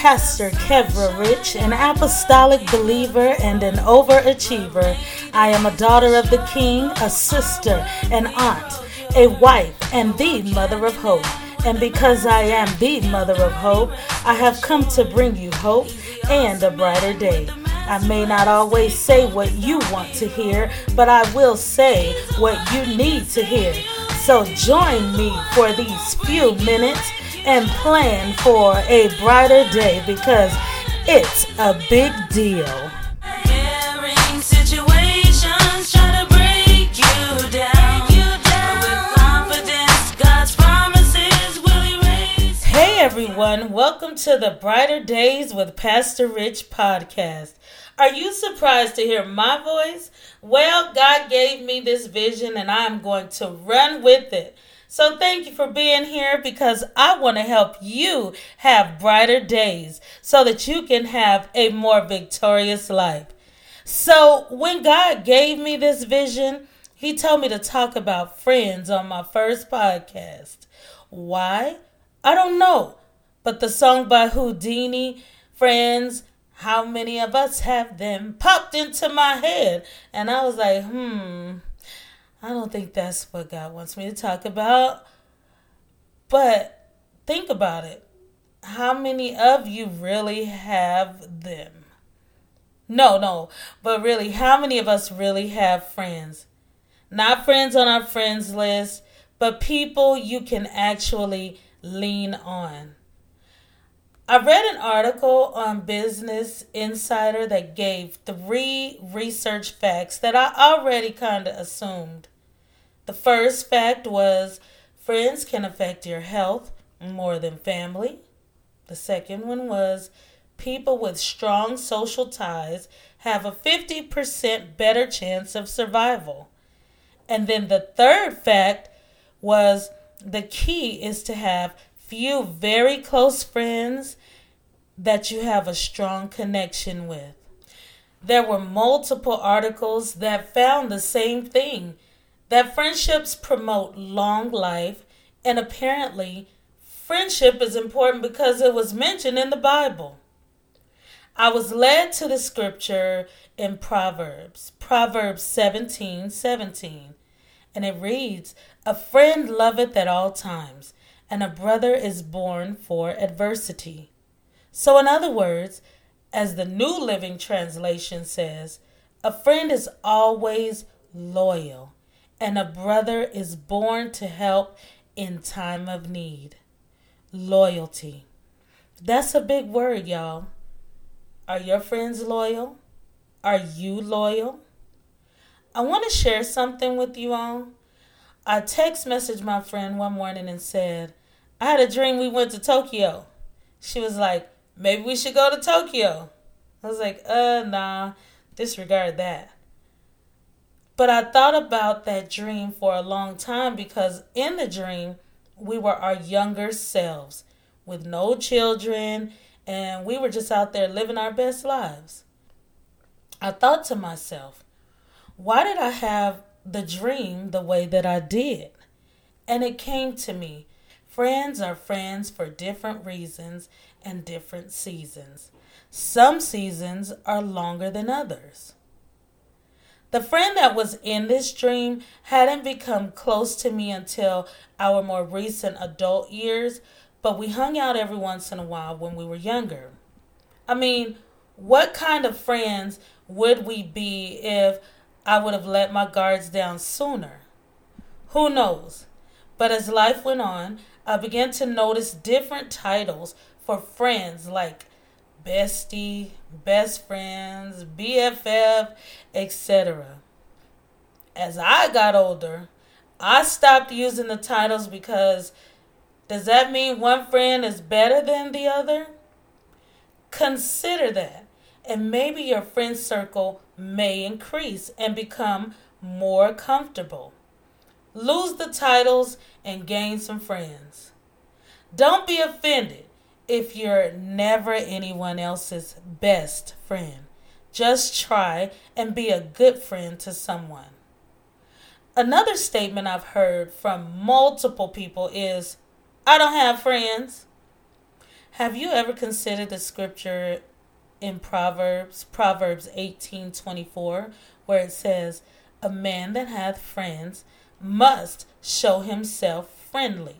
Pastor Kevra Rich, an apostolic believer and an overachiever. I am a daughter of the King, a sister, an aunt, a wife, and the mother of hope. And because I am the mother of hope, I have come to bring you hope and a brighter day. I may not always say what you want to hear, but I will say what you need to hear. So join me for these few minutes and plan for a brighter day because it's a big deal. Hey everyone, welcome to the Brighter Days with Pastor Rich podcast. Are you surprised to hear my voice? Well, God gave me this vision and I'm going to run with it. So thank you for being here because I want to help you have brighter days so that you can have a more victorious life. So when God gave me this vision, he told me to talk about friends on my first podcast. Why? I don't know. But the song by Whodini, Friends, how many of us have them, popped into my head. And I was like, hmm, I don't think that's what God wants me to talk about. But think about it. How many of you really have them? No, no, but really, how many of us really have friends? Not friends on our friends list, but people you can actually lean on. I read an article on Business Insider that gave three research facts that I already kind of assumed. The first fact was friends can affect your health more than family. The second one was people with strong social ties have a 50% better chance of survival. And then the third fact was the key is to have few very close friends that you have a strong connection with. There were multiple articles that found the same thing that friendships promote long life, and apparently, friendship is important because it was mentioned in the Bible. I was led to the scripture in Proverbs, Proverbs 17 17, and it reads, A friend loveth at all times, and a brother is born for adversity. So, in other words, as the New Living Translation says, a friend is always loyal and a brother is born to help in time of need. Loyalty. That's a big word, y'all. Are your friends loyal? Are you loyal? I want to share something with you all. I text messaged my friend one morning and said, I had a dream we went to Tokyo. She was like, maybe we should go to Tokyo. I was like, uh, nah, disregard that. But I thought about that dream for a long time because in the dream, we were our younger selves with no children and we were just out there living our best lives. I thought to myself, why did I have the dream the way that I did? And it came to me friends are friends for different reasons and different seasons. Some seasons are longer than others. The friend that was in this dream hadn't become close to me until our more recent adult years, but we hung out every once in a while when we were younger. I mean, what kind of friends would we be if I would have let my guards down sooner? Who knows? But as life went on, I began to notice different titles for friends like bestie, best friends, BFF, etc. As I got older, I stopped using the titles because does that mean one friend is better than the other? Consider that, and maybe your friend circle may increase and become more comfortable. Lose the titles and gain some friends. Don't be offended if you're never anyone else's best friend. Just try and be a good friend to someone. Another statement I've heard from multiple people is I don't have friends. Have you ever considered the scripture in Proverbs, Proverbs 18:24, where it says, "A man that hath friends must show himself friendly."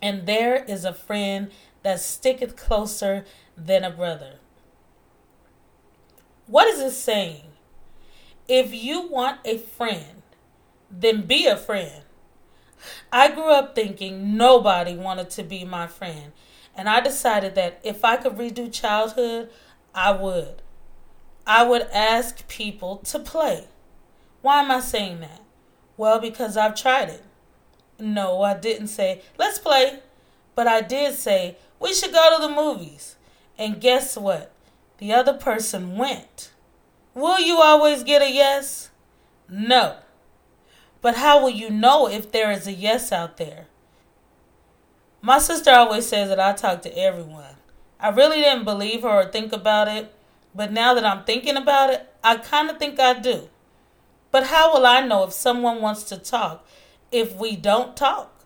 And there is a friend that sticketh closer than a brother. What is it saying? If you want a friend, then be a friend. I grew up thinking nobody wanted to be my friend. And I decided that if I could redo childhood, I would. I would ask people to play. Why am I saying that? Well, because I've tried it. No, I didn't say, let's play. But I did say, we should go to the movies. And guess what? The other person went. Will you always get a yes? No. But how will you know if there is a yes out there? My sister always says that I talk to everyone. I really didn't believe her or think about it, but now that I'm thinking about it, I kind of think I do. But how will I know if someone wants to talk if we don't talk?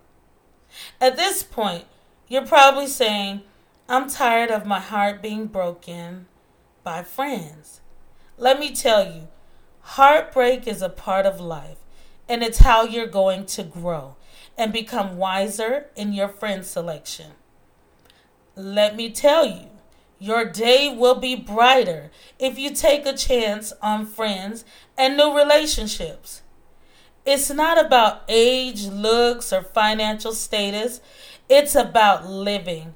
At this point, you're probably saying, I'm tired of my heart being broken by friends. Let me tell you, heartbreak is a part of life, and it's how you're going to grow and become wiser in your friend selection. Let me tell you, your day will be brighter if you take a chance on friends and new relationships. It's not about age, looks, or financial status. It's about living.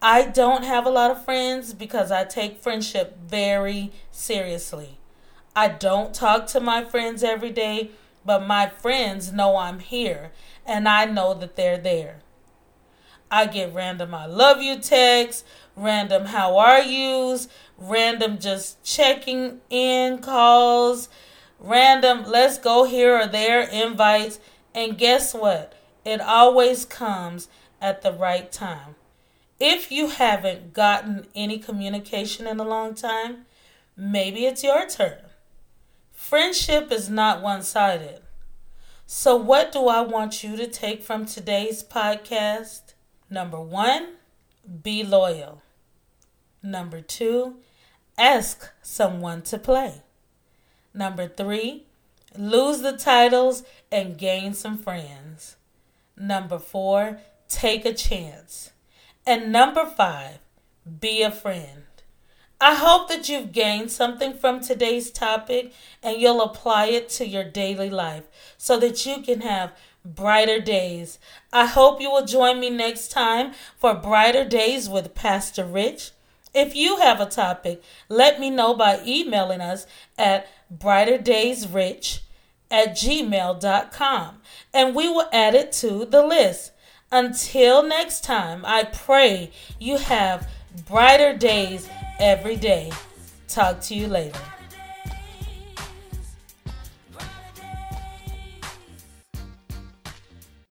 I don't have a lot of friends because I take friendship very seriously. I don't talk to my friends every day, but my friends know I'm here and I know that they're there. I get random I love you texts, random how are yous, random just checking in calls, random let's go here or there invites. And guess what? It always comes at the right time. If you haven't gotten any communication in a long time, maybe it's your turn. Friendship is not one sided. So, what do I want you to take from today's podcast? Number one, be loyal. Number two, ask someone to play. Number three, lose the titles and gain some friends. Number four, take a chance. And number five, be a friend. I hope that you've gained something from today's topic and you'll apply it to your daily life so that you can have brighter days. I hope you will join me next time for Brighter Days with Pastor Rich. If you have a topic, let me know by emailing us at brighterdaysrich at gmail.com and we will add it to the list. Until next time, I pray you have brighter days every day. Talk to you later.